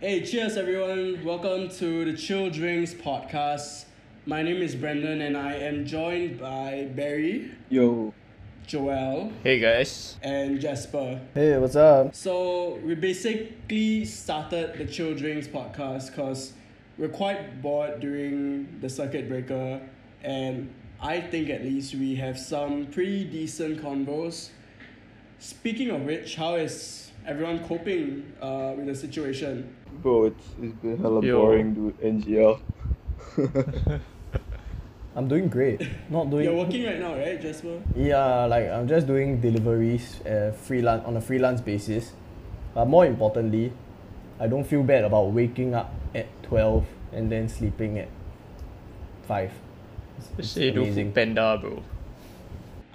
Hey, cheers everyone. Welcome to the Chill Drinks podcast. My name is Brendan and I am joined by Barry, Yo, Joel, Hey guys. and Jasper. Hey, what's up? So, we basically started the Chill Drinks podcast because we're quite bored during the circuit breaker, and I think at least we have some pretty decent convos. Speaking of which, how is everyone coping uh, with the situation? Bro, it's, it's been hella Yo. boring, dude. NGL. I'm doing great. Not doing. You're working right now, right, Jasper? Yeah, like I'm just doing deliveries, uh, freelance on a freelance basis. But more importantly, I don't feel bad about waking up at twelve and then sleeping at five. It's Say do amazing. food panda, bro.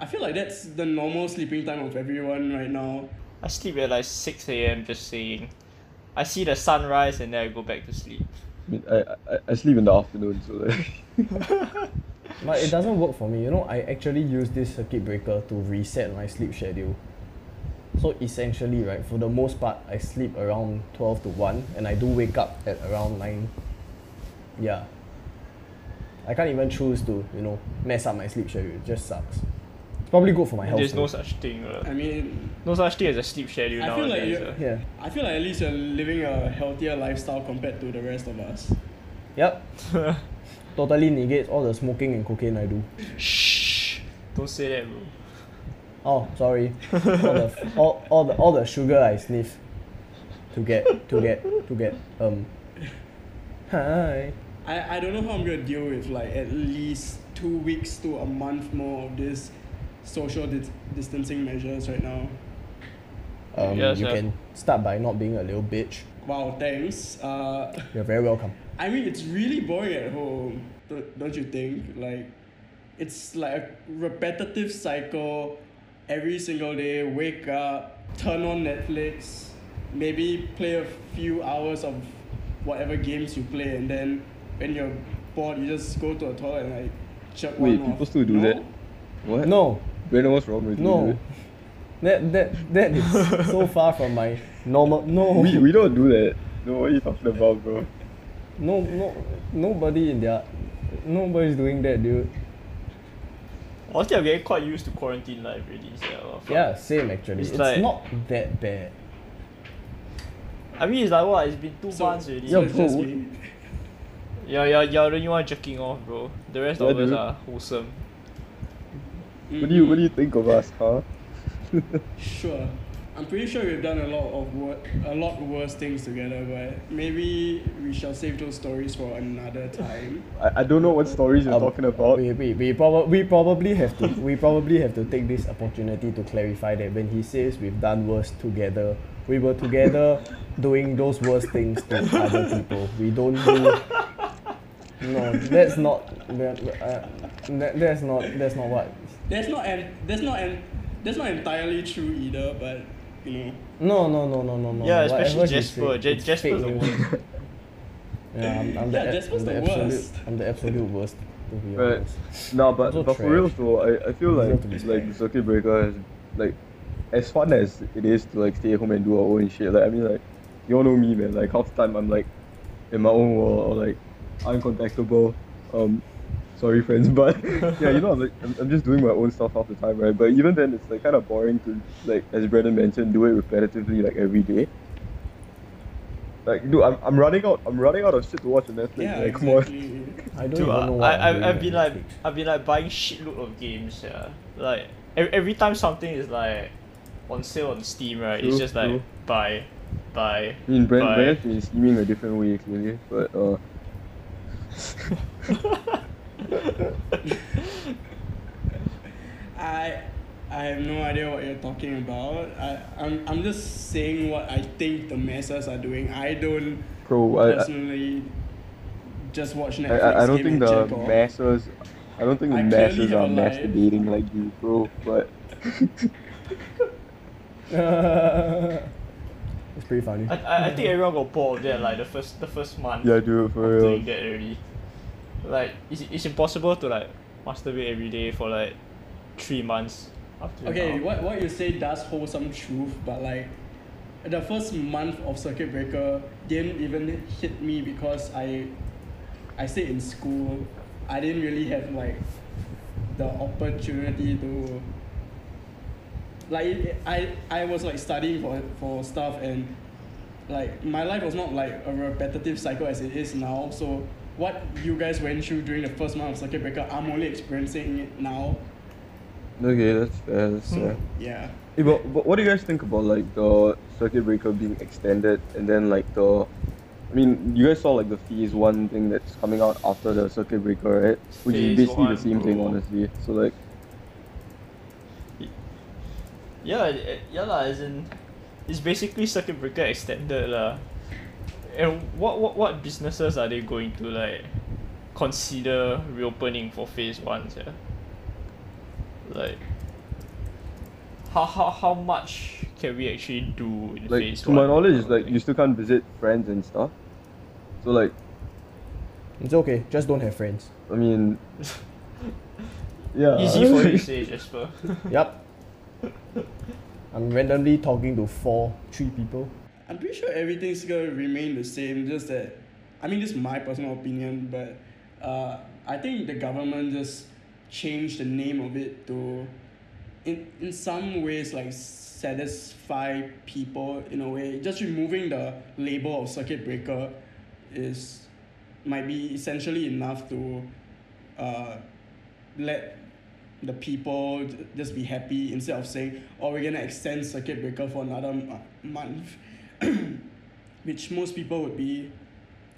I feel like that's the normal sleeping time of everyone right now. I sleep at like 6 a.m. just saying. I see the sunrise and then I go back to sleep. I, I, I, I sleep in the afternoon, so like. But it doesn't work for me. You know, I actually use this circuit breaker to reset my sleep schedule. So essentially, right, for the most part, I sleep around 12 to 1 and I do wake up at around 9. Yeah. I can't even choose to, you know, mess up my sleep schedule. It just sucks. It's probably good for my health. There's no such thing. Uh, I mean, no such thing as a sleep schedule I feel like nowadays. you- uh. Yeah. I feel like at least you're living a healthier lifestyle compared to the rest of us. Yep. totally negates all the smoking and cocaine I do. Shh. Don't say that, bro. Oh, sorry. all, the, all, all the all the sugar I sniff to get to get to get um. Hi. I, I don't know how I'm gonna deal with like at least two weeks to a month more of this social dis- distancing measures right now. Um, Yes, you sir. can start by not being a little bitch. Wow, thanks. Uh, You're very welcome. I mean, it's really boring at home, don't, don't you think? Like, it's like a repetitive cycle every single day. Wake up, turn on Netflix, maybe play a few hours of whatever games you play, and then when you're bored, you just go to a toilet and like check Wait, one people off. still do No? that? What? No, Brandon, what's wrong with no. you? That that that is so far from my normal. No. dude? We, we don't do that. No, what are you talking about, bro? No no nobody in their nobody's doing that, dude. Honestly, I'm getting quite used to quarantine life already. So, fuck. Yeah, same actually. It's It's, like- not that bad. I mean, it's like what? It's been two So- months already. Yeah, it's just bro. me. Yeah, yeah, you're the only one jerking off, bro. The rest Yeah, of us dude. are wholesome. What do you What do you think of us, huh? Sure. I'm pretty sure we've done a lot of wor- a lot worse things together, but maybe we shall save those stories for another time. I, I don't know what stories you're Um, talking about. We, we, we, prob- we probably have to we probably have to take this opportunity to clarify that when he says we've done worse together, we were together doing those worst things to other people. We don't do. No, that's not. That, uh, that, that's not. That's not what. That's not and that's not and that's not entirely true either, but you know. No, no, no, no, no, no. Yeah, especially he Jasper. said, Ja- Jasper's fake the worst. Yeah, I'm, I'm the, Yeah, ab- Jasper's I'm the, the absolute. worst. I'm the absolute worst. To be Right. honest. No, but, Also but for real though, I, I feel Deserve like to like spanked. the circuit breaker has like as fun as it is to like stay at home and do our own shit. Like I mean like you all know me man. Like half the time I'm like in my own world or like uncontactable. Um, sorry friends, but yeah, you know I'm like I'm, I'm just doing my own stuff half the time, right? But even then it's like kind of boring to like as Brandon mentioned, do it repetitively like every day. Like dude, I'm, I'm running out I'm running out of shit to watch on Netflix. Yeah, like, come on. exactly. I don't Dude, even know what I, I'm I, I've been on like, I've been like buying shitload of games. Yeah, like every, every time something is like on sale on Steam, right? it's just like true. buy, buy. I mean, Brand, buy. Brand's a different way, clearly, but uh, I I have no idea what you're talking about. I, I'm I'm just saying what I think the masses are doing. I don't bro, I, I, personally just watch I, Netflix. I I don't think the check masses, I don't think the I masses are masturbating like you, bro. But it's pretty funny. I, I, I think everyone got bored of that like the first the first month. yeah, dude, for of real. doing that already. Like it's, it's impossible to like masturbate every day for like three months after Okay, what what you say does hold some truth, but like the first month of circuit breaker didn't even hit me because I I stayed in school. I didn't really have like the opportunity to like I I was like studying for for stuff and like my life was not like a repetitive cycle as it is now. So what you guys went through during the first month of circuit breaker, I'm only experiencing it now. Okay, that's fair. That's hmm. fair. Yeah. Hey, but, but what do you guys think about like the circuit breaker being extended and then like the I mean, you guys saw like the phase one thing that's coming out after the circuit breaker, right? Which Phase is basically one, the same thing, honestly. So like, Yeah, yeah lah, as in, it's basically circuit breaker extended lah. And what what what businesses are they going to like consider reopening for phase one? Yeah? Like, how how how much can we actually do in like phase to one? my knowledge, is like you still can't visit friends and stuff. So like, It's okay, just don't have friends. I mean, yeah. Easy for you to say, Jasper. Yup. I'm randomly talking to four, three people. I'm pretty sure everything's gonna remain the same. Just that, I mean, this is my personal opinion, but uh, I think the government just changed the name of it to, in in some ways, like satisfy people in a way. Just removing the label of circuit breaker is might be essentially enough to uh, let the people just be happy instead of saying, oh, we're gonna extend circuit breaker for another mo- month, which most people would be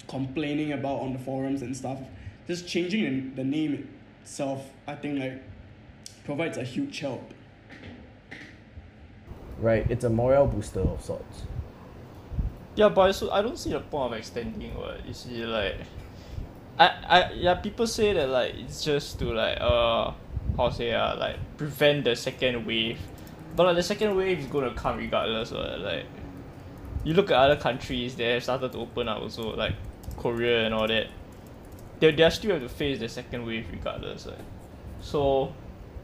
complaining about on the forums and stuff. Just changing the, the name itself, I think, like, provides a huge help. Right, it's a morale booster of sorts. Yeah, but also I don't see the point of extending what you see like I I yeah people say that like it's just to like uh how say uh like prevent the second wave. But like the second wave is gonna come regardless what like you look at other countries they have started to open up also like Korea and all that. They they still have to face the second wave regardless like. So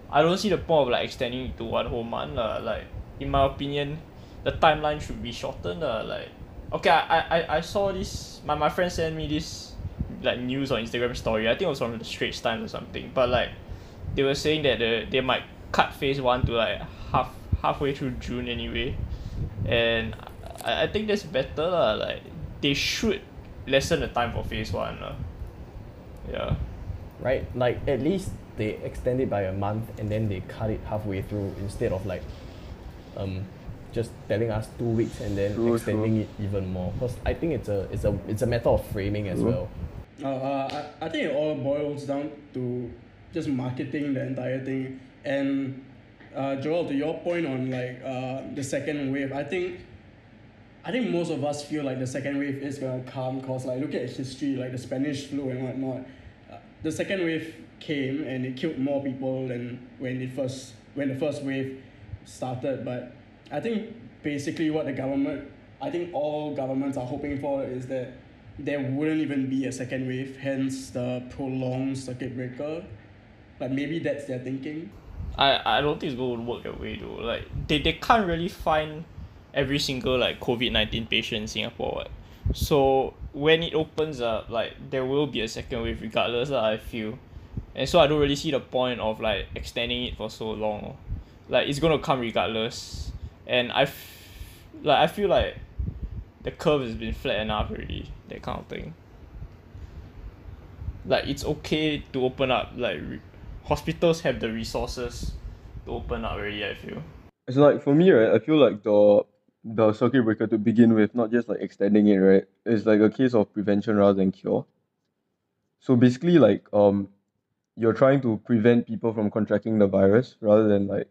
I don't see the point of like extending it to one whole month lah. Like in my opinion, the timeline should be shortened lah. Like okay, I, I, I saw this my, my friend sent me this like news on Instagram story. I think it was from the Straits Times or something. But like they were saying that the, they might cut phase one to like half halfway through June anyway. And I, I think that's better lah. Like they should lessen the time for phase one lah. Yeah. Right? Like at least they extend it by a month and then they cut it halfway through instead of like um just telling us two weeks and then True, extending it even more. Because I think it's a it's a it's a matter of framing as True. well. Uh, uh, I, I think it all boils down to just marketing the entire thing. And uh, Joel, to your point on like uh, the second wave, I think I think most of us feel like the second wave is gonna come cause like look at history, like the Spanish flu and whatnot. Uh, the second wave came and it killed more people than when it first when the first wave started. But I think basically what the government, I think all governments are hoping for is that there wouldn't even be a second wave, hence the prolonged circuit breaker. But maybe that's their thinking. I, I don't think it's going to work that way though. Like they, they can't really find every single like COVID nineteen patient in Singapore. What. So when it opens up, like there will be a second wave regardless. I feel, and so I don't really see the point of like extending it for so long. Like it's gonna come regardless, and I, like I feel like the curve has been flat enough already. That kind of thing. Like it's okay to open up. Like re- hospitals have the resources to open up already. I feel. It's like for me, right? I feel like the the circuit breaker to begin with, not just like extending it, right? It's like a case of prevention rather than cure. So basically, like um, you're trying to prevent people from contracting the virus rather than like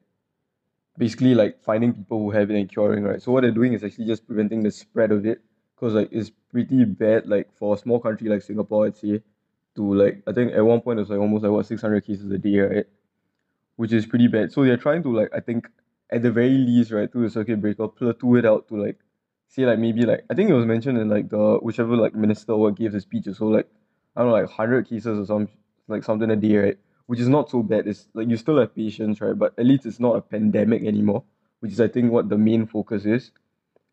basically like finding people who have it and curing, right? So what they're doing is actually just preventing the spread of it, because like it's pretty bad, like for a small country like Singapore, I'd say, to like I think at one point it was like almost like what six hundred cases a day, right? Which is pretty bad. So they're trying to like I think at the very least, right, through the circuit breaker, plateau it out to like say like maybe like I think it was mentioned in like the whichever like minister what gave the speech or so like I don't know like hundred cases or some like something a day, right? Which is not so bad. It's like you still have patients, right? But at least it's not a pandemic anymore, which is I think what the main focus is.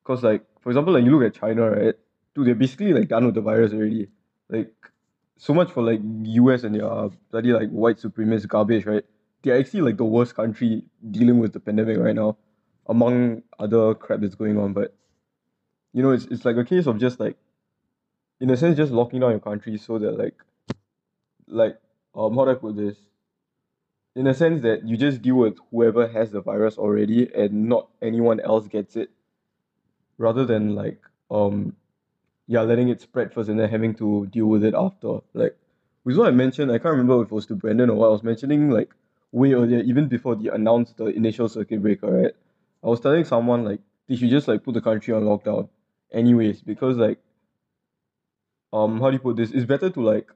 Cause like for example, like you look at China, right? Dude, they're basically like done with the virus already. Like so much for like U.S. and their bloody like white supremacist garbage, right? They're actually like the worst country dealing with the pandemic right now, among other crap that's going on. But you know, it's it's like a case of just like, in a sense, just locking down your country so that like, like um, how do I put this? In a sense that you just deal with whoever has the virus already and not anyone else gets it, rather than like um, yeah, letting it spread first and then having to deal with it after. Like, with what I mentioned, I can't remember if it was to Brandon or what I was mentioning like way earlier, even before they announced the initial circuit breaker, right? I was telling someone like they should just like put the country on lockdown anyways because like um how do you put this? It's better to like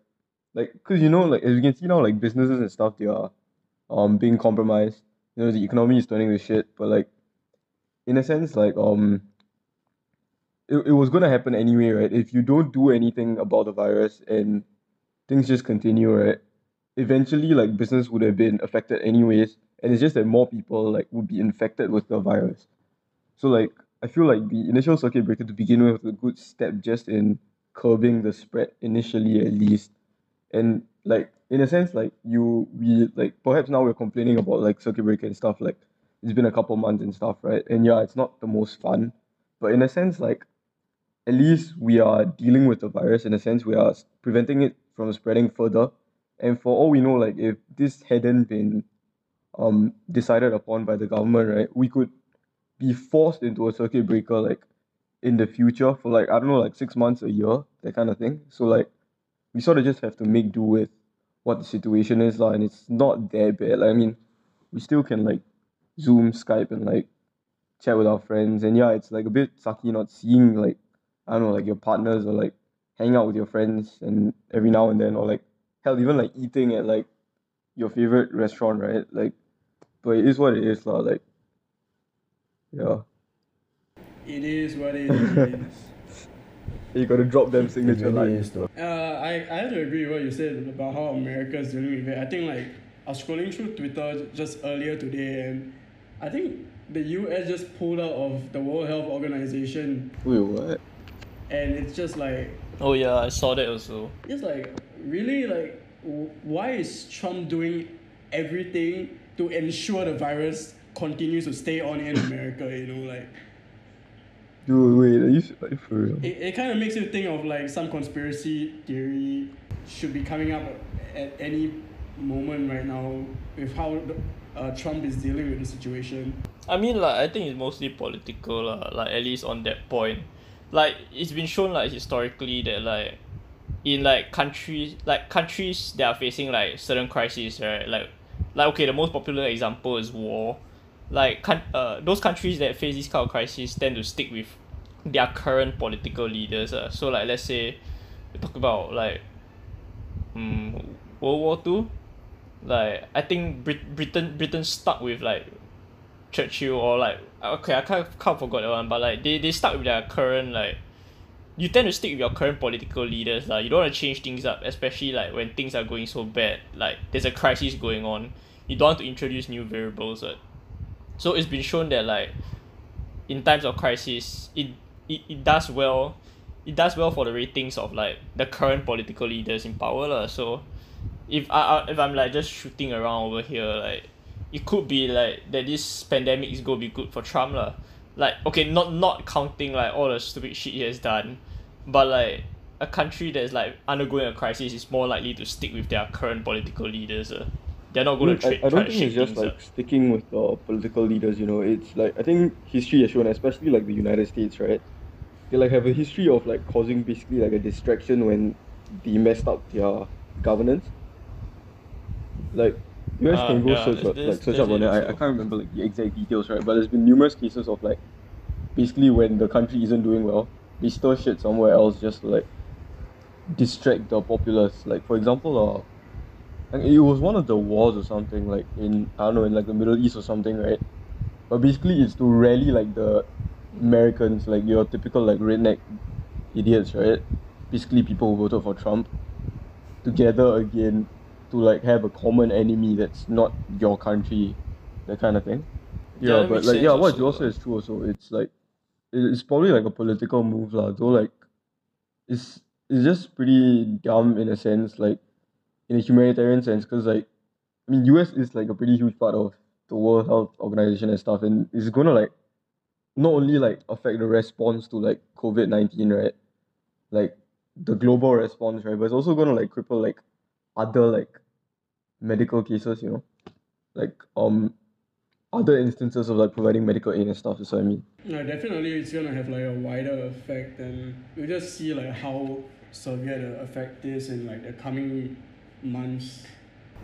like because you know like as you can see now like businesses and stuff they are um being compromised. You know the economy is turning to shit but like in a sense like um it, it was gonna happen anyway right? If you don't do anything about the virus and things just continue right eventually like business would have been affected anyways and it's just that more people like would be infected with the virus. So like I feel like the initial circuit breaker to begin with was a good step just in curbing the spread initially at least. And like in a sense like you we like perhaps now we're complaining about like circuit breaker and stuff like it's been a couple months and stuff right? And yeah it's not the most fun. But in a sense like at least we are dealing with the virus. In a sense we are preventing it from spreading further and for all we know like if this hadn't been um decided upon by the government right we could be forced into a circuit breaker like in the future for like I don't know like six months a year that kind of thing. So like we sort of just have to make do with what the situation is lah and it's not that bad. Like I mean we still can like zoom skype and like chat with our friends. And yeah it's like a bit sucky not seeing like I don't know like your partners or like hang out with your friends and every now and then or like hell even like eating at like your favorite restaurant right like but it is what it is lah like yeah It is what it is. you gotta drop them It signature really lines. Uh, I, I have to agree with what you said about how America is dealing with it. I think like I was scrolling through Twitter just earlier today and I think the US just pulled out of the World Health Organization wait what and it's just like Oh yeah, I saw that also. it's like really like why is Trump doing everything to ensure the virus continues to stay on in America, you know, like dude wait are you, are you for real it, it kind of makes you think of like some conspiracy theory should be coming up at any moment right now with how uh, Trump is dealing with the situation. I mean like I think it's mostly political lah, like at least on that point. Like it's been shown like historically that like in like countries like countries that are facing like certain crises, right? Like like okay, the most popular example is war. Like coun- uh those countries that face this kind of crisis tend to stick with their current political leaders. Uh. So like let's say we talk about like um World War Two. Like I think Brit- Britain Britain stuck with like Churchill or like okay I kind of, kind of forgot that one but like they, they stuck with their current like you tend to stick with your current political leaders lah. You don't want to change things up especially like when things are going so bad. Like there's a crisis going on. You don't want to introduce new variables so it's been shown that like in times of crisis it, it, it does well it does well for the ratings of like the current political leaders in power lah. So if I, I if I'm like just shooting around over here like it could be like that this pandemic is gonna be good for Trump lah like okay not not counting like all the stupid shit he has done but like a country that is like undergoing a crisis is more likely to stick with their current political leaders uh. they're not I, going mean, to I, tra- I try don't think it's just like up sticking with the political leaders you know it's like I think history has shown especially like the United States right they like have a history of like causing basically like a distraction when they messed up their governance like you guys Ah, can go yeah, search up, like search up on it. I, I can't remember like the exact details right? But there's been numerous cases of like basically when the country isn't doing well they stir shit somewhere else just to like distract the populace. Like for example uh like, it was one of the wars or something like in I don't know in like the Middle East or something right? But basically it's to rally like the Americans like your typical like redneck idiots right? Basically people who voted for Trump together again to like have a common enemy that's not your country that kind of thing Yeah, yeah, but like yeah what you also is true also it's like it's probably like a political move lah. Though like, it's it's just pretty dumb in a sense, like in a humanitarian sense, because like, I mean, U.S. is like a pretty huge part of the World Health Organization and stuff, and it's gonna like not only like affect the response to like COVID nineteen, right? Like the global response, right? But it's also gonna like cripple like other like medical cases, you know, like um other instances of like providing medical aid and stuff. That's what I mean. No, definitely it's gonna have like a wider effect and we'll just see like how severe the effect is in like the coming months.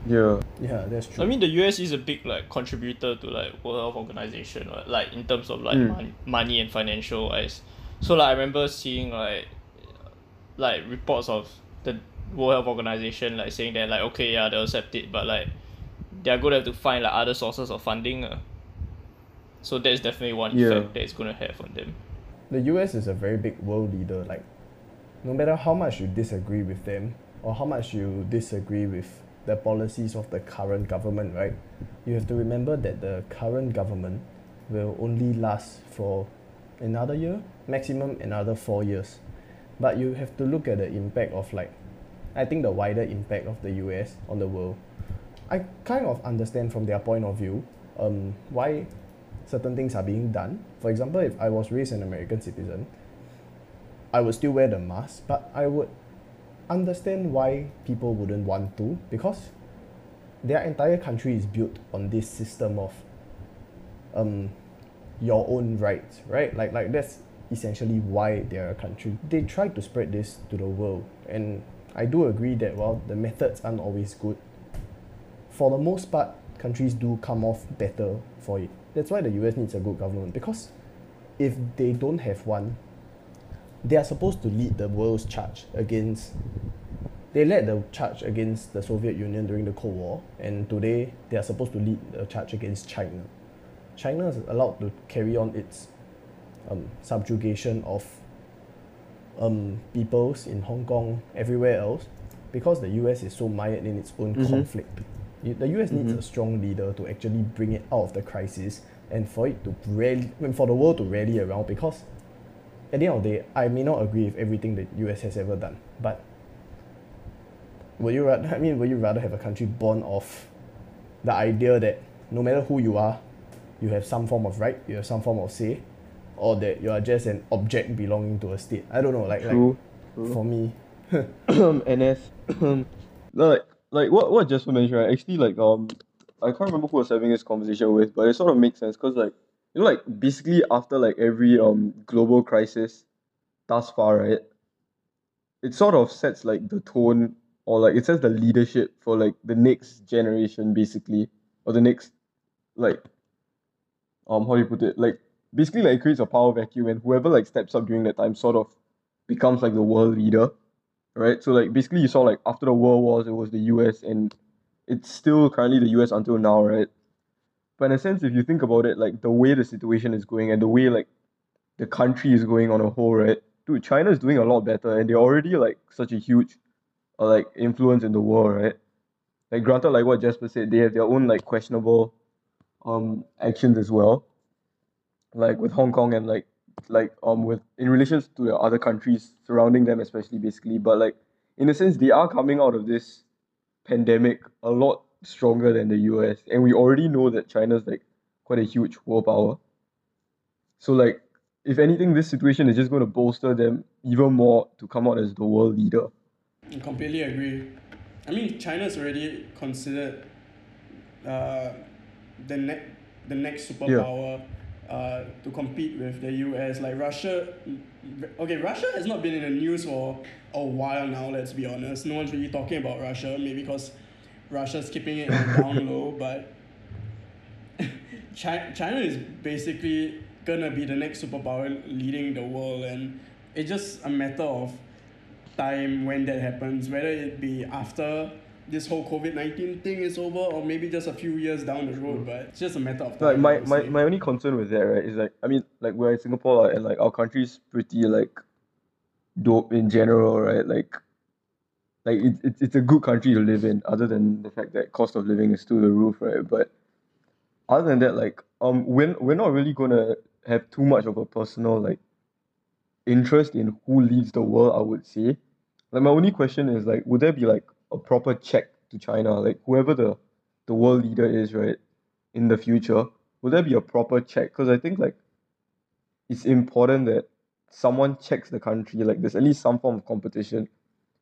Yeah. Yeah, that's true. I mean, the US is a big like contributor to like World Health Organization, right? like in terms of like Mm. mon- money and financial wise. So like I remember seeing like like reports of the World Health Organization like saying that like okay yeah they'll accept it, but like they're gonna have to find like other sources of funding. Uh. So that's definitely one Yeah. effect that it's gonna have on them. the US is a very big world leader. Like, no matter how much you disagree with them or how much you disagree with the policies of the current government, right? You have to remember that the current government will only last for another year, maximum another four years. But you have to look at the impact of like, I think the wider impact of the US on the world. I kind of understand from their point of view um, why certain things are being done. For example, if I was raised an American citizen, I would still wear the mask, but I would understand why people wouldn't want to because their entire country is built on this system of um, your own rights, right? Like like that's essentially why they're a country. They try to spread this to the world, and I do agree that while the methods aren't always good, for the most part, countries do come off better for it. That's why the US needs a good government because if they don't have one, they are supposed to lead the world's charge against. They led the charge against the Soviet Union during the Cold War, and today they are supposed to lead the charge against China. China is allowed to carry on its um, subjugation of um, peoples in Hong Kong, everywhere else, because the US is so mired in its own Mhm. conflict. The US needs Mhm. a strong leader to actually bring it out of the crisis and for it to rally, for the world to rally around. Because at the end of the day, I may not agree with everything that US has ever done, but would you rather? I mean, would you rather have a country born of the idea that no matter who you are, you have some form of right, you have some form of say, or that you are just an object belonging to a state? I don't know. Like, True. like for me, NS. like like what what Jasper mentioned, right? Actually, like um, I can't remember who I was having this conversation with, but it sort of makes sense because like you know, like basically after like every um global crisis, thus far, right? It sort of sets like the tone or like it sets the leadership for like the next generation, basically, or the next like um how do you put it like basically like creates a power vacuum and whoever like steps up during that time sort of becomes like the world leader right? So like basically you saw like after the world wars it was the US and it's still currently the US until now, right? But in a sense, if you think about it, like the way the situation is going and the way like the country is going on a whole, right? Dude, China is doing a lot better and they're already like such a huge uh, like influence in the world, right? Like granted, like what Jasper said, they have their own like questionable um actions as well. Like with Hong Kong and like like um with in relations to the other countries surrounding them especially basically. But like in a sense they are coming out of this pandemic a lot stronger than the US and we already know that China's like quite a huge world power so like if anything this situation is just going to bolster them even more to come out as the world leader. I completely agree. I mean, China's already considered uh, the ne- the next superpower uh, to compete with the US. Like Russia, okay, Russia has not been in the news for a while now. Let's be honest. No one's really talking about Russia. Maybe because Russia's keeping it down low, but China, China is basically gonna be the next superpower leading the world, and it's just a matter of time when that happens, whether it be after this whole COVID nineteen thing is over, or maybe just a few years down the road. But it's just a matter of time. like my, my, my only concern with that right is like I mean like we're in Singapore like, and like our country's pretty like dope in general right like like it, it, it's a good country to live in other than the fact that cost of living is through the roof right but other than that like um we're, we're not really gonna have too much of a personal like interest in who leads the world, I would say. Like my only question is like, would there be like a proper check to China? Like whoever the the world leader is, right, in the future, will there be a proper check? Because I think like it's important that someone checks the country, like there's at least some form of competition.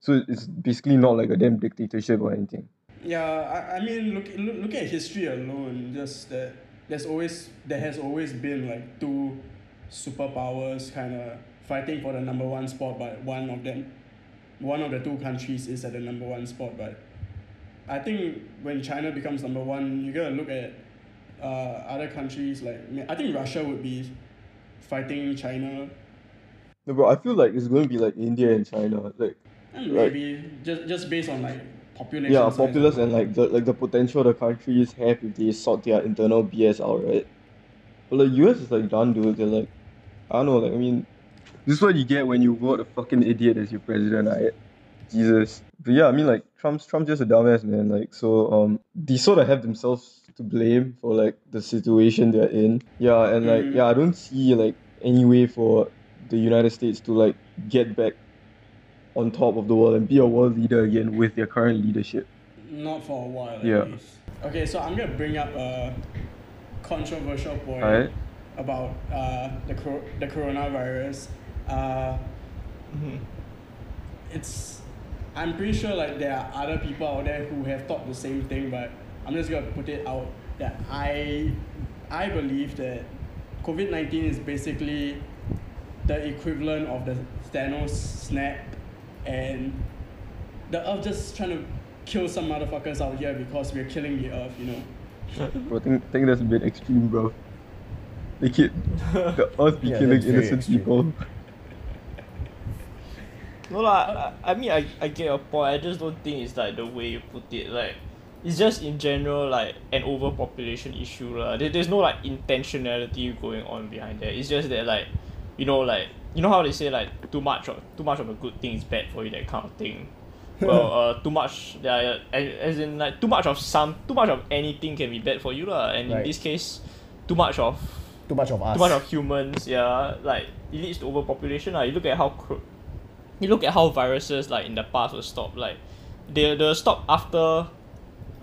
So it's basically not like a damn dictatorship or anything. Yeah, I, I mean, look, look look at history alone. Just that there's always there has always been like two superpowers kind of fighting for the number one spot, but one of them, one of the two countries is at the number one spot. But I think when China becomes number one, you gotta look at uh, other countries like I think Russia would be fighting China. No, bro, I feel like it's going to be like India and China, like And Right. maybe just just based on like population. yeah, populous and like the like the potential the countries have if they sort their internal BS out, right? But like US is like done, dude. They're like, I don't know, like I mean, this is what you get when you vote a fucking idiot as your president, right? Jesus. But yeah, I mean like Trump's Trump's just a dumbass, man. Like so, um, they sort of have themselves to blame for like the situation they're in. Yeah, and like Mm. yeah, I don't see like any way for the United States to like get back on top of the world and be a world leader again with their current leadership. Not for a while, at Yeah. least. Okay, so I'm gonna bring up a controversial point Alright. about uh, the cor- the coronavirus. Uh, Mhm. it's I'm pretty sure like there are other people out there who have thought the same thing, but I'm just gonna put it out that I I believe that COVID nineteen is basically the equivalent of the Thanos snap and the earth just trying to kill some motherfuckers out here because we're killing the earth, you know. Bro, I think, think that's a bit extreme, bro. Like it, the earth be Yeah, killing innocent extreme. people. No lah, I, I mean I, I get your point. I just don't think it's like the way you put it. Like, it's just in general like an overpopulation issue lah. There, there's no like intentionality going on behind that. It's just that like, you know like you know how they say like too much of too much of a good thing is bad for you that kind of thing. Well, uh, too much, yeah, as, in like too much of some, too much of anything can be bad for you lah. And in this case, too much of Too much of us. too much of humans, yeah, like it leads to overpopulation. Like, you look at how cro- you look at how viruses like in the past will stop. Like they they'll stop after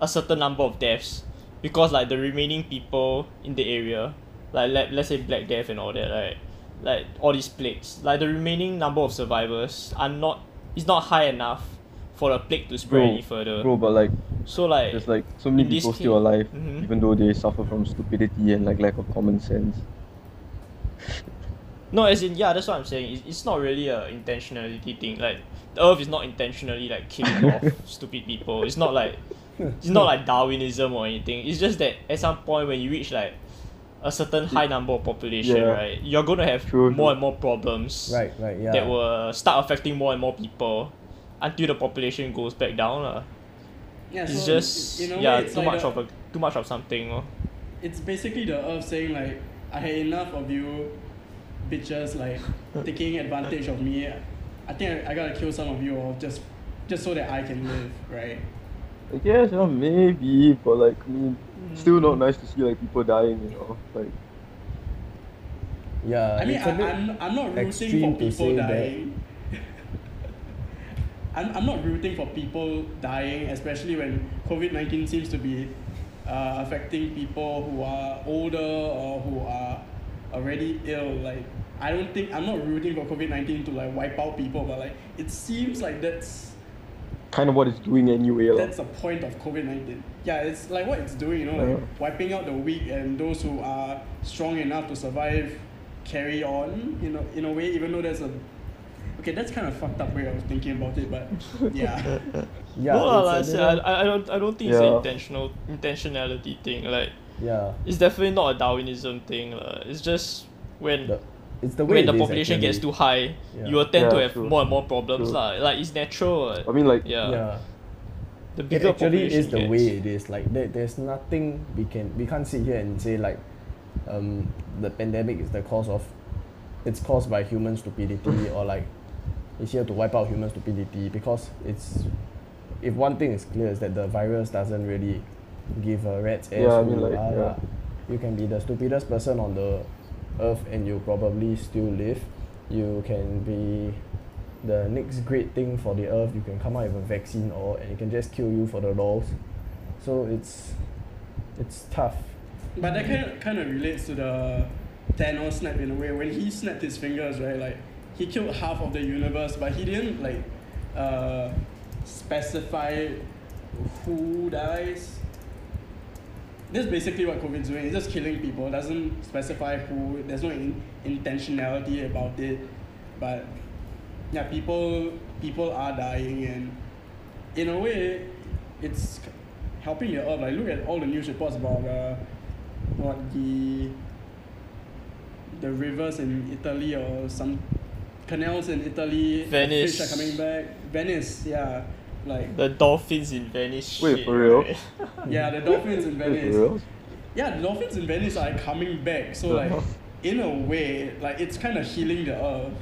a certain number of deaths because like the remaining people in the area, like let let's say Black Death and all that, right? Like all these plagues, like the remaining number of survivors are not is not high enough for the plague to spread Bro, any further. Bro, but like, So like there's like so many people case- still alive, Mhm. even though they suffer from stupidity and like lack of common sense. No, as in yeah, that's what I'm saying. It's, it's not really a intentionality thing. Like the Earth is not intentionally like killing off stupid people. It's not like it's not like Darwinism or anything. It's just that at some point when you reach like a certain high number of population, Yeah. right, you're gonna have True, more true. and more problems Right, right, yeah. that will start affecting more and more people until the population goes back down. lah. Yeah, It's so just in a way, yeah, it's too like much the- of a too much of something. lor. it's basically the earth saying like I had enough of you bitches like taking advantage of me. I think I, I gotta kill some of you all just just so that I can live, right? I guess, you know, maybe, but like, I mean, still not nice to see like people dying, you know, like. yeah, I mean it's a I, bit I'm I'm not rooting for people dying. I'm, I'm not rooting for people dying, especially when COVID nineteen seems to be uh, affecting people who are older or who are already ill. Like I don't think I'm not rooting for COVID nineteen to like wipe out people, but like it seems like that's Kind of what it's doing anyway, that's the point of COVID nineteen. Yeah, it's like what it's doing, you know, like Yeah. wiping out the weak and those who are strong enough to survive carry on, you know, in a way, even though there's a okay, that's kind of fucked up way of thinking about it, but yeah. yeah, no, lah, it's like I a said, I, I don't I don't think it's an intentional intentionality thing. Like yeah. it's definitely not a Darwinism thing. lah. It's just when The, it's the way when the it is, population gets too high, Yeah. you will tend to have true. more and more problems. True. lah. Like it's natural. what. I mean, like, yeah. yeah. The It bigger actually population is the gets. way it is. Like there, there's nothing we can we can't sit here and say like um the pandemic is the cause of it's caused by human stupidity or like it's here to wipe out human stupidity because it's if one thing is clear is that the virus doesn't really give a rat's ass Yeah, I mean, like, yeah. You can be the stupidest person on the Earth and you'll probably still live. You can be the next great thing for the Earth. You can come out with a vaccine or and it can just kill you for the laws. So it's it's tough. But that kind of, kind of relates to the Thanos snap in a way. When he snapped his fingers, right, like he killed half of the universe, but he didn't like uh, specify who dies. This is basically what COVID's doing. It's just killing people. It doesn't specify who. There's no in, intentionality about it. But yeah, people people are dying, and in a way, it's helping the earth. Like look at all the news reports about uh, what the the rivers in Italy or some canals in Italy. Venice. Fish are coming back. Venice, yeah. Like The dolphins in Venice. Wait, shit, for real? right? yeah, the dolphins in Venice. Wait, for Venice. real? Yeah, the dolphins in Venice are coming back. So like uh-huh. in a way, like it's kind of healing the earth.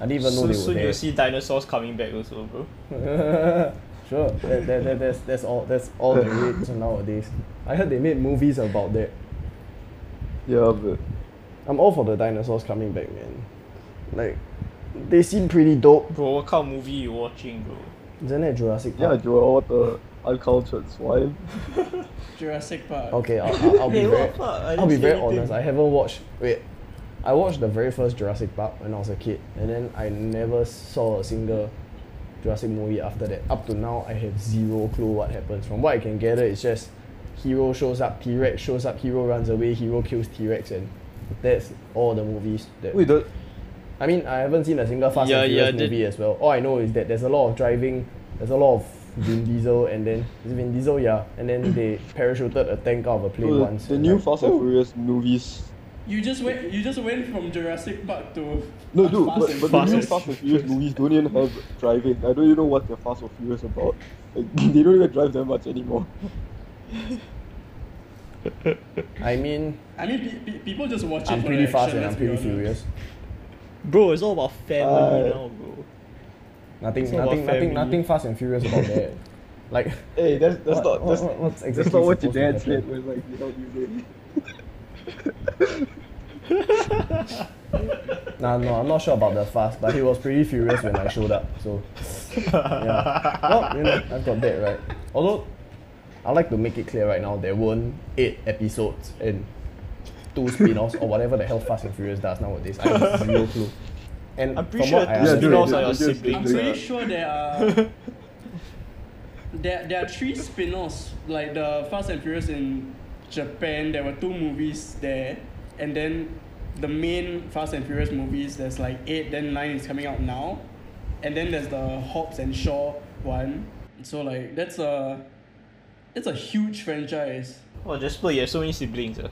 I didn't even know soon, they were soon there. you'll see dinosaurs coming back also, bro. sure, that, that, that, that's, that's all that's all the rage nowadays. I heard they made movies about that. Yeah, but I'm all for the dinosaurs coming back, man. Like, they seem pretty dope. Bro, what kind of movie you watching, bro? Isn't that Jurassic yeah, Park? Joel, what the uncultured swine? Jurassic Park. Okay, I'll, I'll, I'll be Hey, very. I I'll be very anything. honest. I haven't watched. Wait, I watched the very first Jurassic Park when I was a kid, and then I never saw a single Jurassic movie after that. Up to now, I have zero clue what happens. From what I can gather, it's just hero shows up, T Rex shows up, hero runs away, hero kills T Rex, and that's all the movies. That Wait, the, I mean, I haven't seen a single Fast Yeah, and Furious yeah, movie as well. All I know is that there's a lot of driving, there's a lot of Vin Diesel, and then is it Vin Diesel, yeah, and then they parachuted a tank out of a plane the, once. the new like, Fast and Furious movies. You just went. You just went from Jurassic Park to. No, dude, Fast but, and but the new Furious. Fast and Furious movies don't even have driving. I don't even know what they're Fast and Furious about. Like, they don't even drive that much anymore. I mean, I mean, pe- pe- people just watch it I'm for pretty the fast action, and I'm let's pretty honest. furious. Bro, it's all about family Uh, now, bro. Nothing, It's nothing, nothing, nothing fast and furious about that. Like, Hey, that's that's what, not what- that's, what- what's that's not what your dad said happen? when like without using. Nah, no, I'm not sure about the fast, but he was pretty furious when I showed up. So, yeah. Well, you know, I've got that right. Although, I like to make it clear right now, there weren't eight episodes and two spin-offs or whatever the hell Fast and Furious does nowadays. I have zero clue. And I'm pretty from sure what I two spin-offs are your dude, dude, siblings. I'm pretty sure there are. there, there are three spin-offs like the Fast and Furious in Japan. There were two movies there, and then the main Fast and Furious movies. There's like eight, then nine is coming out now, and then there's the Hobbs and Shaw one. So like that's a, it's a huge franchise. Oh, Jasper, you have so many siblings. Uh.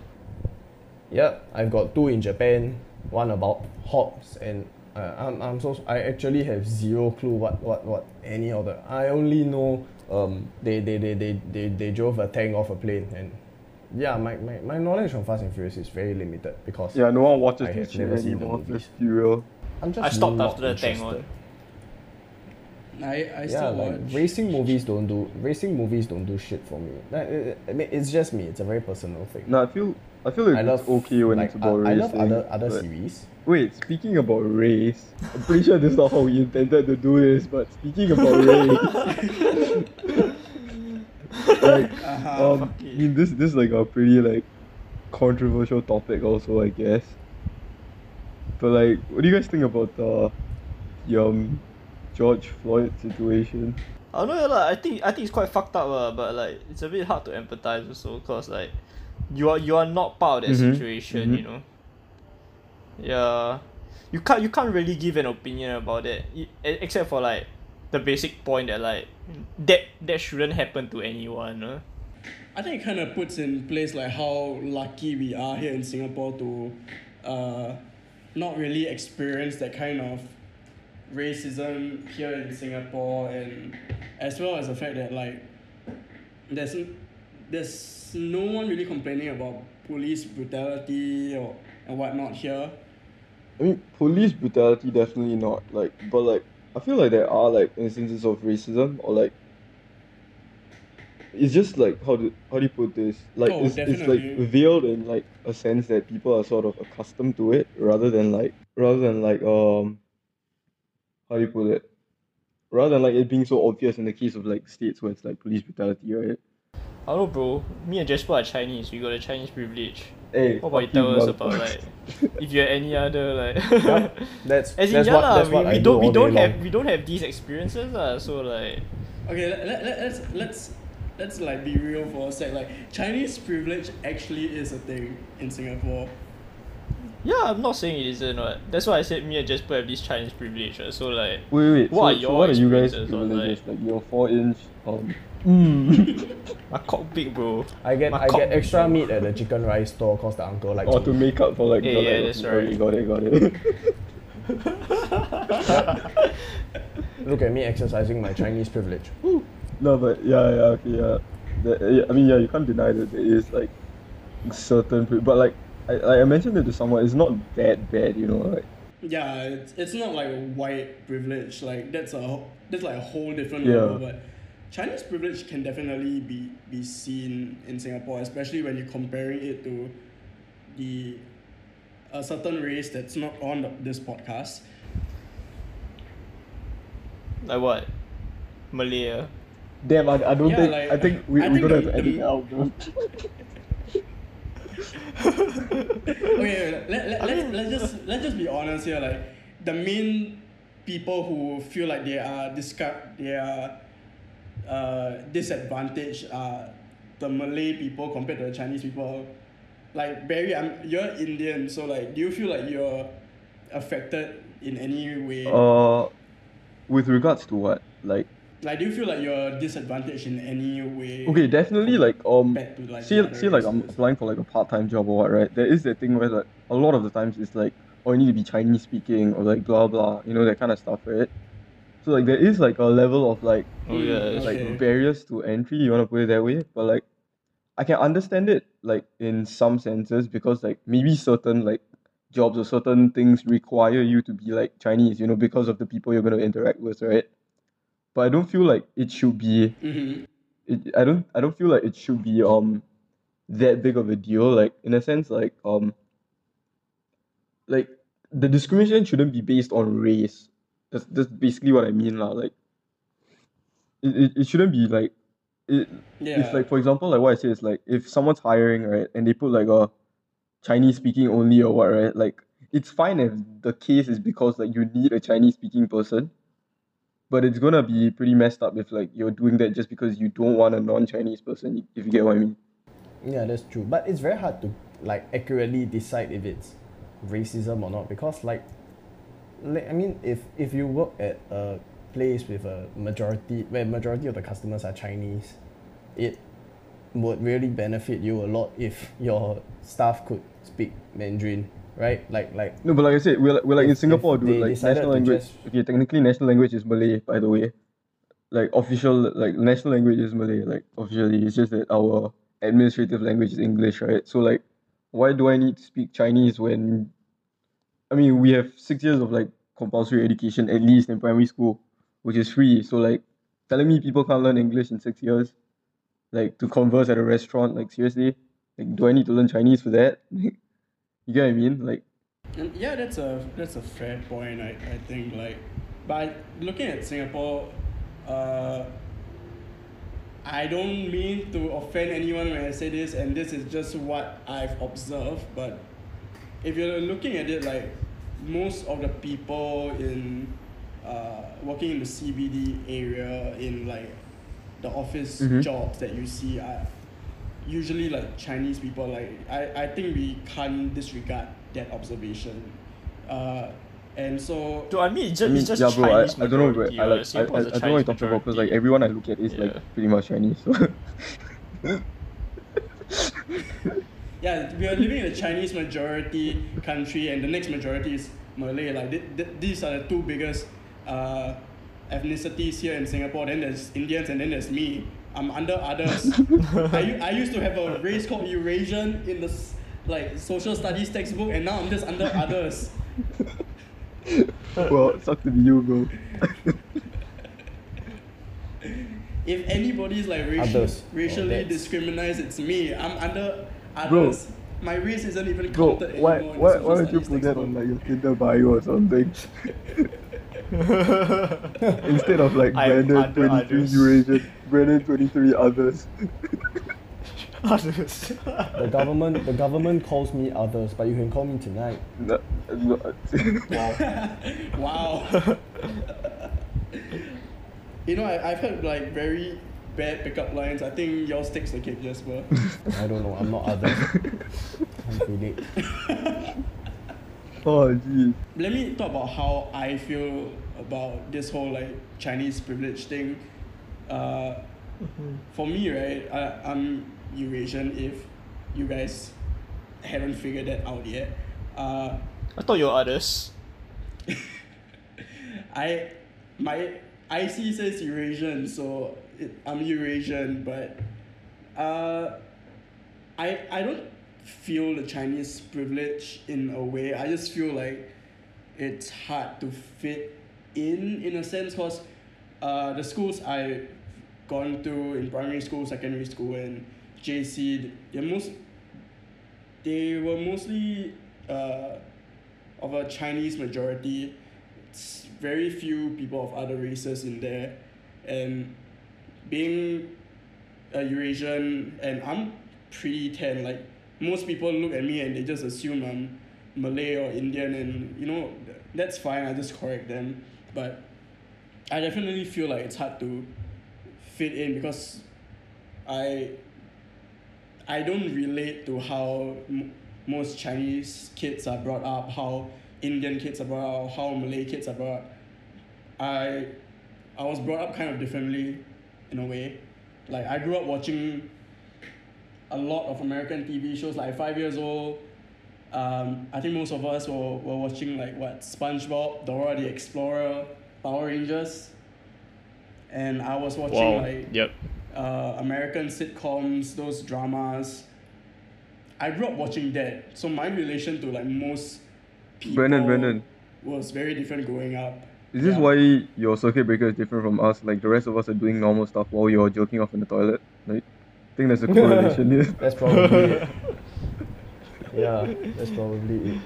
Yep, I've got two in Japan, one about Hobbs, and uh, I'm, I'm so I actually have zero clue what, what, what any of the. I only know um they they, they, they, they, they drove a tank off a plane and yeah my, my, my knowledge on Fast and Furious is very limited because Yeah, no one watches I this have never seen the anymore. movies. Let's. I'm just I stopped after the tank interested. I I Yeah, still like watch. racing movies don't do racing movies don't do shit for me. Like, I mean, it's just me. It's a very personal thing. No, I feel I feel like I love it's okay when like, it's about I, I racing. love other other but- series. Wait, speaking about race, I'm pretty sure this is not how we intended to do this, but speaking about race, like, Uh-huh. um, Fuck I mean, this this is like a pretty like controversial topic also, I guess. But like, what do you guys think about the, the um, George Floyd situation? I don't know, like, I think I think it's quite fucked up, uh, but like it's a bit hard to empathize also, cause like you are you are not part of that Mhm, situation, mhm. you know. Yeah, you can't you can't really give an opinion about that, e- except for like the basic point that like that that shouldn't happen to anyone. Uh. I think it kind of puts in place like how lucky we are here in Singapore to uh, not really experience that kind of racism here in Singapore, and as well as the fact that like there's n- there's no one really complaining about police brutality or and whatnot here. I mean, police brutality definitely not like, but like, I feel like there are like instances of racism or like, it's just like how do how do you put this? Like Oh, it's, it's like veiled in like a sense that people are sort of accustomed to it rather than like rather than like um how do you put it? Rather than like it being so obvious in the case of like states where it's like police brutality, right? I don't know, bro. Me and Jasper are Chinese. We got a Chinese privilege. Hey, What about you tell us about like if you had any other like? Yup, that's As in, that's yeah what lah, that's we, what we do don't we don't have long. we don't have these experiences lah. So like, Okay, let, let, let- let's let's let's like be real for a sec. Like Chinese privilege actually is a thing in Singapore. yeah, I'm not saying it isn't. What that's why I said me and Jasper have this Chinese privilege. uh, So like, Wait, wait. What so, are so what are you guys experiences on, privileges? Like your four inch um Mm. my cock big, bro. I get My I get extra bro. meet at the chicken rice store cause the uncle likes oh, or to make up for like Yeah, the yeah, like, that's okay, right. got it, got it. Look at me exercising my Chinese privilege. no, but yeah, yeah, okay, yeah. The, yeah. I mean, yeah, you can't deny that there is like certain, pri- but like I, like I mentioned it to someone, it's not that bad, you know, like Yeah, it's, it's not like white privilege. Like that's a that's like a whole different Yeah. level. But Chinese privilege can definitely be be seen in Singapore, especially when you're comparing it to the a certain race that's not on the, this podcast. Like what? Malay. ah? damn, I, I don't Yeah, think like, I think we I we think gonna have the- to edit the- it out, bro. okay, let, let, let, let's just let's just be honest here. Like the main people who feel like they are discard they are uh, disadvantaged are the Malay people compared to the Chinese people. Like Barry, I'm you're Indian, so like, do you feel like you're affected in any way? Uh, with regards to what, like like, do you feel like you're disadvantaged in any way? okay, definitely like um. to like say, say like I'm applying for like a part-time job or what, right? There is that thing where like a lot of the times it's like, oh, you need to be Chinese speaking or like blah blah, you know that kind of stuff, right? So like there is like a level of like Oh yeah, like true. barriers to entry, you wanna put it that way, but like I can understand it like in some senses because like maybe certain like jobs or certain things require you to be like Chinese, you know, because of the people you're gonna interact with, right? But I don't feel like it should be Mhm. it, I don't I don't feel like it should be um that big of a deal. Like in a sense, like um like the discrimination shouldn't be based on race. That's that's basically what I mean, lah. Like it, it, it shouldn't be like it Yeah. if like for example like what I say is like if someone's hiring right and they put like a Chinese speaking only or what right like it's fine if the case is because like you need a Chinese speaking person but it's gonna be pretty messed up if like you're doing that just because you don't want a non-Chinese person if you get what I mean Yeah, that's true. But it's very hard to like accurately decide if it's racism or not because like, like I mean if if you work at a place with a majority where majority of the customers are Chinese, it would really benefit you a lot if your staff could speak Mandarin, right? Like like no but like I said we're, like- we're like in Singapore if dude like national language just- okay technically national language is Malay by the way like official like national language is Malay like officially it's just that our administrative language is English right so like why do I need to speak Chinese when I mean we have six years of like compulsory education at least in primary school which is free so like telling me people can't learn English in six years like to converse at a restaurant like seriously like do I need to learn Chinese for that you get what I mean like And yeah, that's a that's a fair point. I, I think like, but looking at Singapore, uh, I don't mean to offend anyone when I say this, and this is just what I've observed. But if you're looking at it like most of the people in uh, working in the CBD area in like the office Mhm. jobs that you see are usually like Chinese people. Like I, I think we can't disregard that observation. Uh, and so to I mean, it's I just, mean, it's just yeah, bro. I, Chinese I don't know, bro. I like, I, I, I Singapore don't is a know what you're talking about because like everyone I look at is Yeah. like pretty much Chinese. So yeah, we are living in a Chinese majority country, and the next majority is Malay. Like th- th- these are the two biggest uh, ethnicities here in Singapore. Then there's Indians, and then there's me. I'm under others. I, I used to have a race called Eurasian in the like social studies textbook, and now I'm just under others. well, it sucks to be you, bro. if anybody's like racial, Others. Oh, racially that's- discriminated, it's me. I'm under others. My race isn't even Bro, counted why anymore. in why why don't you put that on textbook. like your Tinder bio or something? Instead of like Brandon twenty three. Eurasian, Brandon twenty three others. Others. The government the government calls me others, but you can call me tonight. No, no, Wow. wow. you know, I, I've heard like very bad pickup lines. I think yours takes the cake, Jasper. I don't know. I'm not other. I'm Philip. oh geez. Let me talk about how I feel about this whole like Chinese privilege thing. Uh, for me, right, I, I'm Eurasian. If you guys haven't figured that out yet, uh, I thought you were others. I my IC says Eurasian, so it, I'm Eurasian, but uh, I I don't feel the Chinese privilege in a way. I just feel like it's hard to fit in in a sense because uh, the schools I've gone to in primary school, secondary school, and JC, they're most they were mostly uh, of a Chinese majority. It's very few people of other races in there, and being a Eurasian, and I'm pretty tan. Like most people look at me and they just assume I'm Malay or Indian, and you know that's fine. I just correct them, but I definitely feel like it's hard to fit in because I I don't relate to how m- most Chinese kids are brought up, how Indian kids up, how Malay kids are brought up. I I was brought up kind of differently in a way. Like I grew up watching a lot of American TV shows like five years old. Um, I think most of us were, were watching like what SpongeBob, Dora the Explorer, Power Rangers. And I was watching Wow. like Yep. uh, American sitcoms, those dramas. I grew up watching that, so my relation to like most people Brennan, Brennan. was very different growing up. Is this Yeah. why your circuit breaker is different from us? Like the rest of us are doing normal stuff while you're jerking off in the toilet. Like, I think there's a correlation here. That's probably it. Yeah, that's probably it.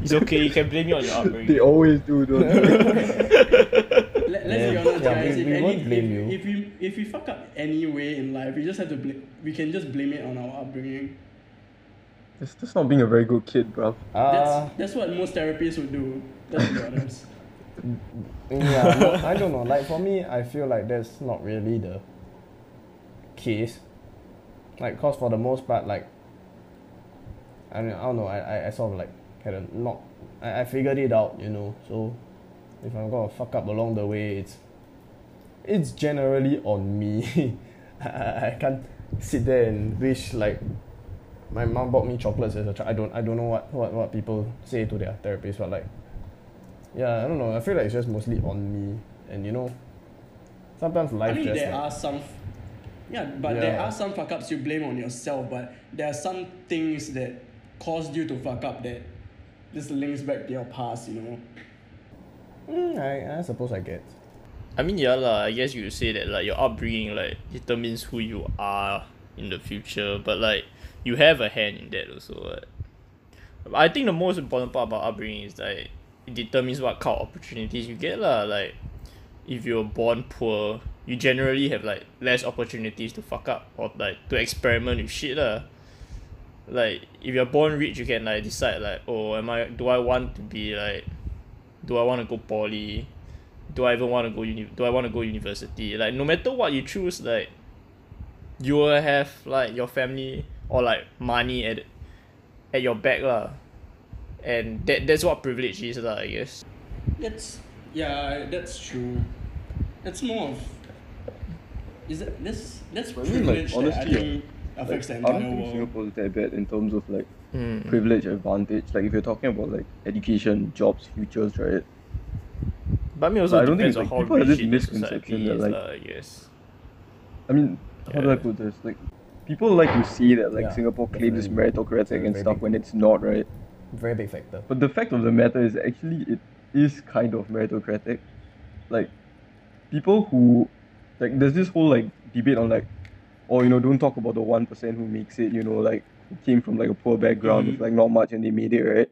It's okay. You can blame me on your upbringing. they always do, don't? Let, let's be honest, Yeah, guys. we- if, we any, won't blame you. if, if we if we fuck up any way in life, we just have to bl- we can just blame it on our upbringing. It's just not being a very good kid, bro. Uh, That's that's what most therapists would do. Let's be honest. yeah, no, I don't know. Like for me, I feel like that's not really the case. Like, cause for the most part, like, I mean, I don't know. I, I, I sort of like had a not. I, I figured it out, you know. So, if I'm gonna fuck up along the way, it's it's generally on me. I, I I can't sit there and wish like my mom bought me chocolates as a child. I don't I don't know what, what, what people say to their therapist, but like yeah, I don't know. I feel like it's just mostly on me, and you know, sometimes life I life mean, just there like, are some, yeah, but there are some fuck ups you blame on yourself. But there are some things that caused you to fuck up that this links back to your past. You know. mm, I I suppose I get. I mean, yeah, lah. I guess you say that like your upbringing like determines who you are in the future, but like you have a hand in that also. I think the most important part about upbringing is like it determines what kind of opportunities you get, lah. Like if you're born poor, you generally have like less opportunities to fuck up or like to experiment with shit, lah. Like if you're born rich, you can like decide like, oh, am I? Do I want to be like? Do I want to go poly? do I even want to go uni do I want to go university like no matter what you choose like you will have like your family or like money at at your back lah and that that's what privilege is lah I guess That's yeah, that's true. That's more of. Is that that's that's I mean, like, privilege that I honestly, think affects Like, the I don't entire think. Singapore is that bad in terms of like mm. privilege advantage. Like if you're talking about like education, jobs, futures, right? but I mean also But I don't think it's how like- people have rich this misconception that like- lah, I guess I mean, how do I put this? Like, people like to see that like Yeah, Singapore claims is meritocratic and stuff big. when it's not, right? Very big factor. But the fact of the matter is actually it is kind of meritocratic. Like, people who Like there's this whole like debate on like, oh you know don't talk about the one percent who makes it. You know like who came from like a poor background with Mhm. like not much and they made it right.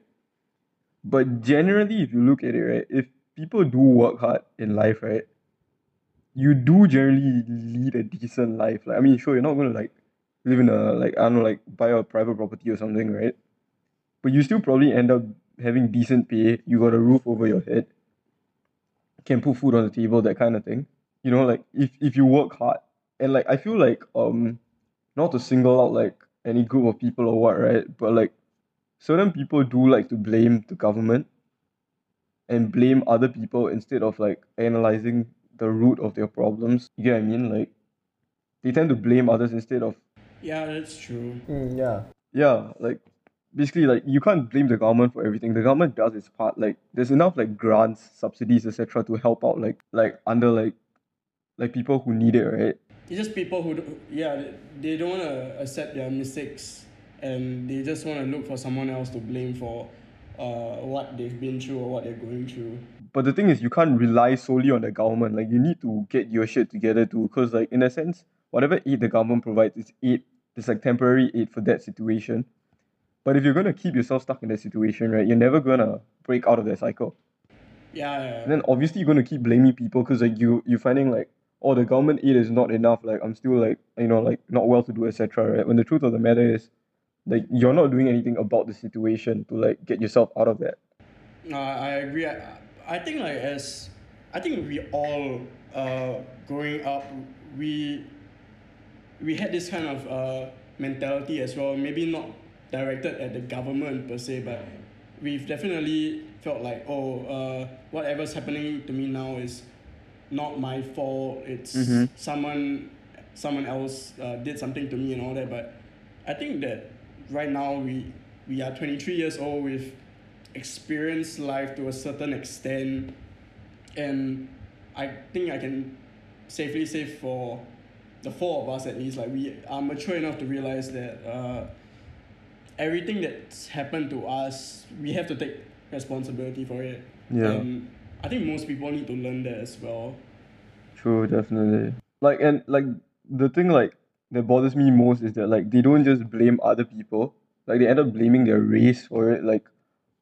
But generally, if you look at it right, if people do work hard in life right, you do generally lead a decent life. Like I mean, sure you're not gonna like live in a like I don't know like buy a private property or something, right? But you still probably end up having decent pay. You got a roof over your head. Can put food on the table, that kind of thing. You know, like if if you work hard and like I feel like um, not to single out like any group of people or what, right? But like certain people do like to blame the government and blame other people instead of like analyzing the root of their problems. You get what I mean? Like they tend to blame others instead of Yeah, that's true. Mm, yeah. yeah, like basically like you can't blame the government for everything. The government does its part. Like there's enough like grants, subsidies, etc. to help out like like under like like people who need it, right? It's just people who, do- yeah, they, they don't want to accept their mistakes and they just want to look for someone else to blame for uh, what they've been through or what they're going through. But the thing is, you can't rely solely on the government. Like you need to get your shit together too, because like in a sense, whatever aid the government provides is aid. It's like temporary aid for that situation. But if you're gonna keep yourself stuck in that situation, right, you're never gonna break out of that cycle. Yeah, yeah. And then obviously you're gonna keep blaming people because like you you're finding like oh the government aid is not enough. Like I'm still like you know like not well to do etc. Right? When the truth of the matter is, like you're not doing anything about the situation to like get yourself out of that. No, I I agree. I, I think like as I think we all uh growing up we we had this kind of uh mentality as well. Maybe not directed at the government per se, but we've definitely felt like oh uh whatever's happening to me now is not my fault. It's Mhm. someone someone else uh, did something to me and all that. But I think that right now we we are twenty three years old. We've experienced life to a certain extent, and I think I can safely say for the four of us at least, like we are mature enough to realize that uh, everything that's happened to us, we have to take responsibility for it. Yeah. And I think most people need to learn that as well. True, definitely. Like and like the thing like that bothers me most is that like they don't just blame other people. Like they end up blaming their race for it. Like,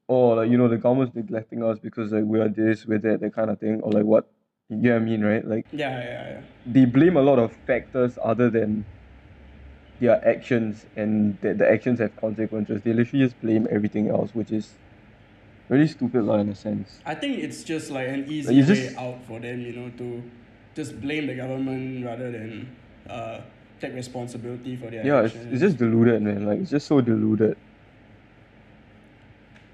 oh, like you know the government's neglecting us because like we are this, we're that, that kind of thing, or like what. You get what I mean, right? Like Yeah, yeah, yeah. they blame a lot of factors other than their actions, and that the actions have consequences. They literally just blame everything else, which is really stupid, lah, in a sense. I think it's just like an easy Like, way out for them, you know, to just blame the government rather than uh, take responsibility for their actions. Yeah, it's, it's just deluded, man. Like it's just so deluded.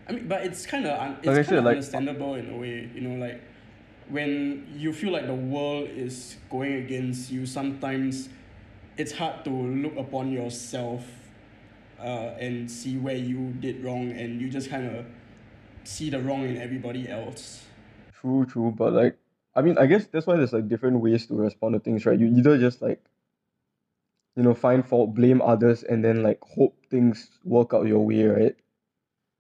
I mean, but it's kind of un- it's Like kind of like- understandable in a way, you know, like when you feel like the world is going against you. Sometimes it's hard to look upon yourself uh, and see where you did wrong, and you just kind of see the wrong in everybody else. True, true, but like, I mean, I guess that's why there's like different ways to respond to things, right? You either just like, you know, find fault, blame others, and then like hope things work out your way, right?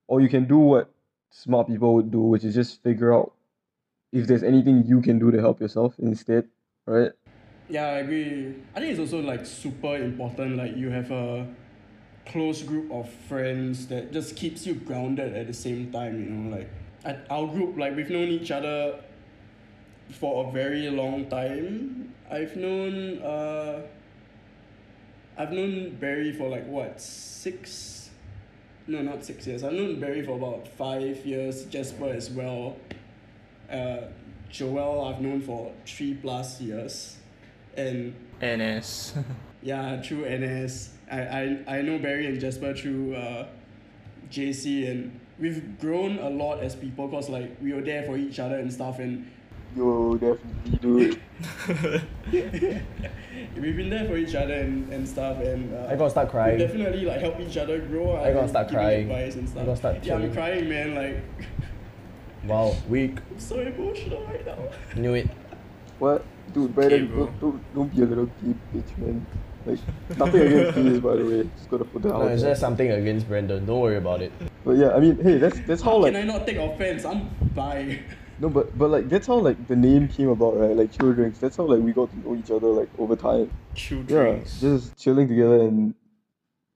Or you can do what smart people would do, which is just figure out if there's anything you can do to help yourself instead, right? Yeah, I agree. I think it's also like super important. Like you have a close group of friends that just keeps you grounded at the same time. You know, like at our group, like we've known each other for a very long time. I've known uh, I've known Barry for like what six? No, not six years. I've known Barry for about five years. Jasper as well. Uh, Joel I've known for three plus years, and NS. yeah, through NS. I, I, I know Barry and Jasper through uh, JC, and we've grown a lot as people because like we were there for each other and stuff, and Yo, definitely, do it. we've been there for each other and, and stuff, and uh, I gotta start we crying. definitely like help each other grow. I gotta start crying. Advice and stuff. I gotta start yeah, I'm crying, man. Like Wow, weak. I'm so emotional right now. Knew it. What? Dude, Brandon, bro. don't, don't, don't be a little gay bitch, man. Like, nothing against gays, by the way. Just gotta put that No, out it's just something against Brandon. Don't worry about it. But yeah, I mean, hey, that's that's how How like can I not take offense? I'm bi. No, but but like that's how like the name came about, right? Like chill drinks. That's how like we got to know each other like over time. Chill drinks. Yeah, just chilling together and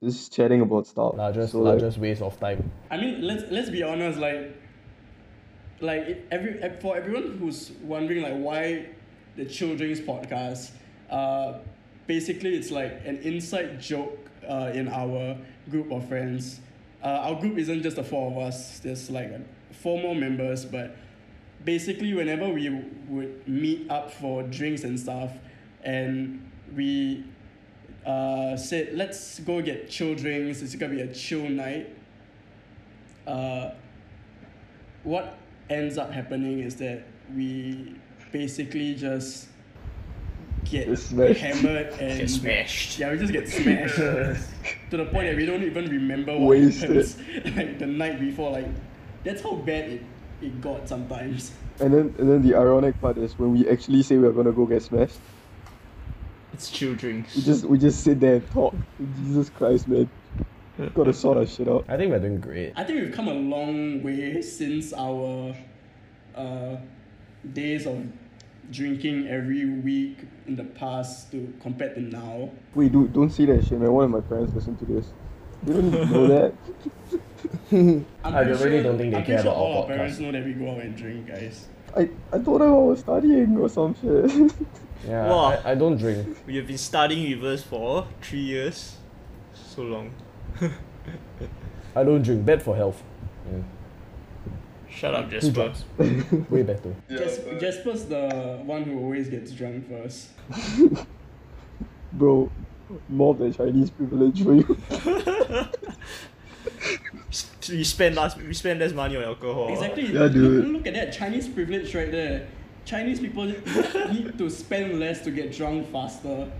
just chatting about stuff. Largest so, like, largest waste of time. I mean, let's let's be honest. Like, like every for everyone who's wondering like why the Chill Drinks podcast, uh, basically it's like an inside joke uh, in our group of friends. Uh, our group isn't just the four of us. There's like four more members, but basically whenever we would meet up for drinks and stuff, and we uh, said let's go get chill drinks. It's gonna be a chill night uh, what ends up happening is that we basically just get Get smashed. hammered and Get smashed. Yeah, we just get smashed to the point that we don't even remember what Wasted. happens like the night before. Like that's how bad it, it got sometimes. and then and then the ironic part is when we actually say we're gonna go get smashed, It's chill drinks. we just we just sit there and talk. Jesus Christ, man. Gotta sort our shit out. I think we're doing great. I think we've come a long way since our uh, days of drinking every week in the past to compared to now. Wait, dude, don't say that shit, man. One of my parents listen to this. They don't even know that. I'm I really don't think they I'm care sure about our all our podcast. parents know that we go out and drink, guys. I, I told them I was studying or some shit. Yeah, Wow. I, I don't drink. We have been studying with us for three years. So long. I don't drink. Bad for health. Yeah. Shut up, Two Jasper. drugs. Way better. Jas- Jasper's the one who always gets drunk first. Bro, more of the Chinese privilege for you. we spend less we spend less money on alcohol. Exactly. Yeah, look, dude. look at that Chinese privilege right there. Chinese people need to spend less to get drunk faster.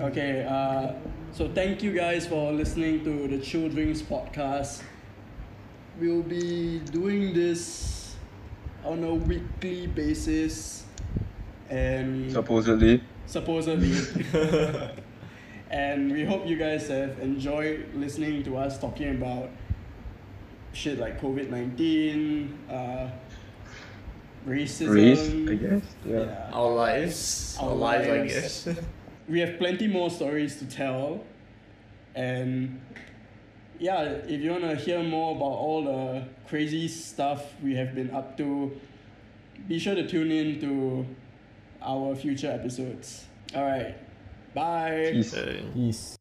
Okay, uh, so thank you guys for listening to the Chill Drinks podcast. We'll be doing this on a weekly basis and Supposedly. supposedly. and we hope you guys have enjoyed listening to us talking about shit like COVID 19, uh, racism. Race, I guess. Yeah. Yeah. Our lives. Our, Our lives, I guess. We have plenty more stories to tell. And yeah, if you want to hear more about all the crazy stuff we have been up to, be sure to tune in to our future episodes. All right. Bye. Peace. Peace.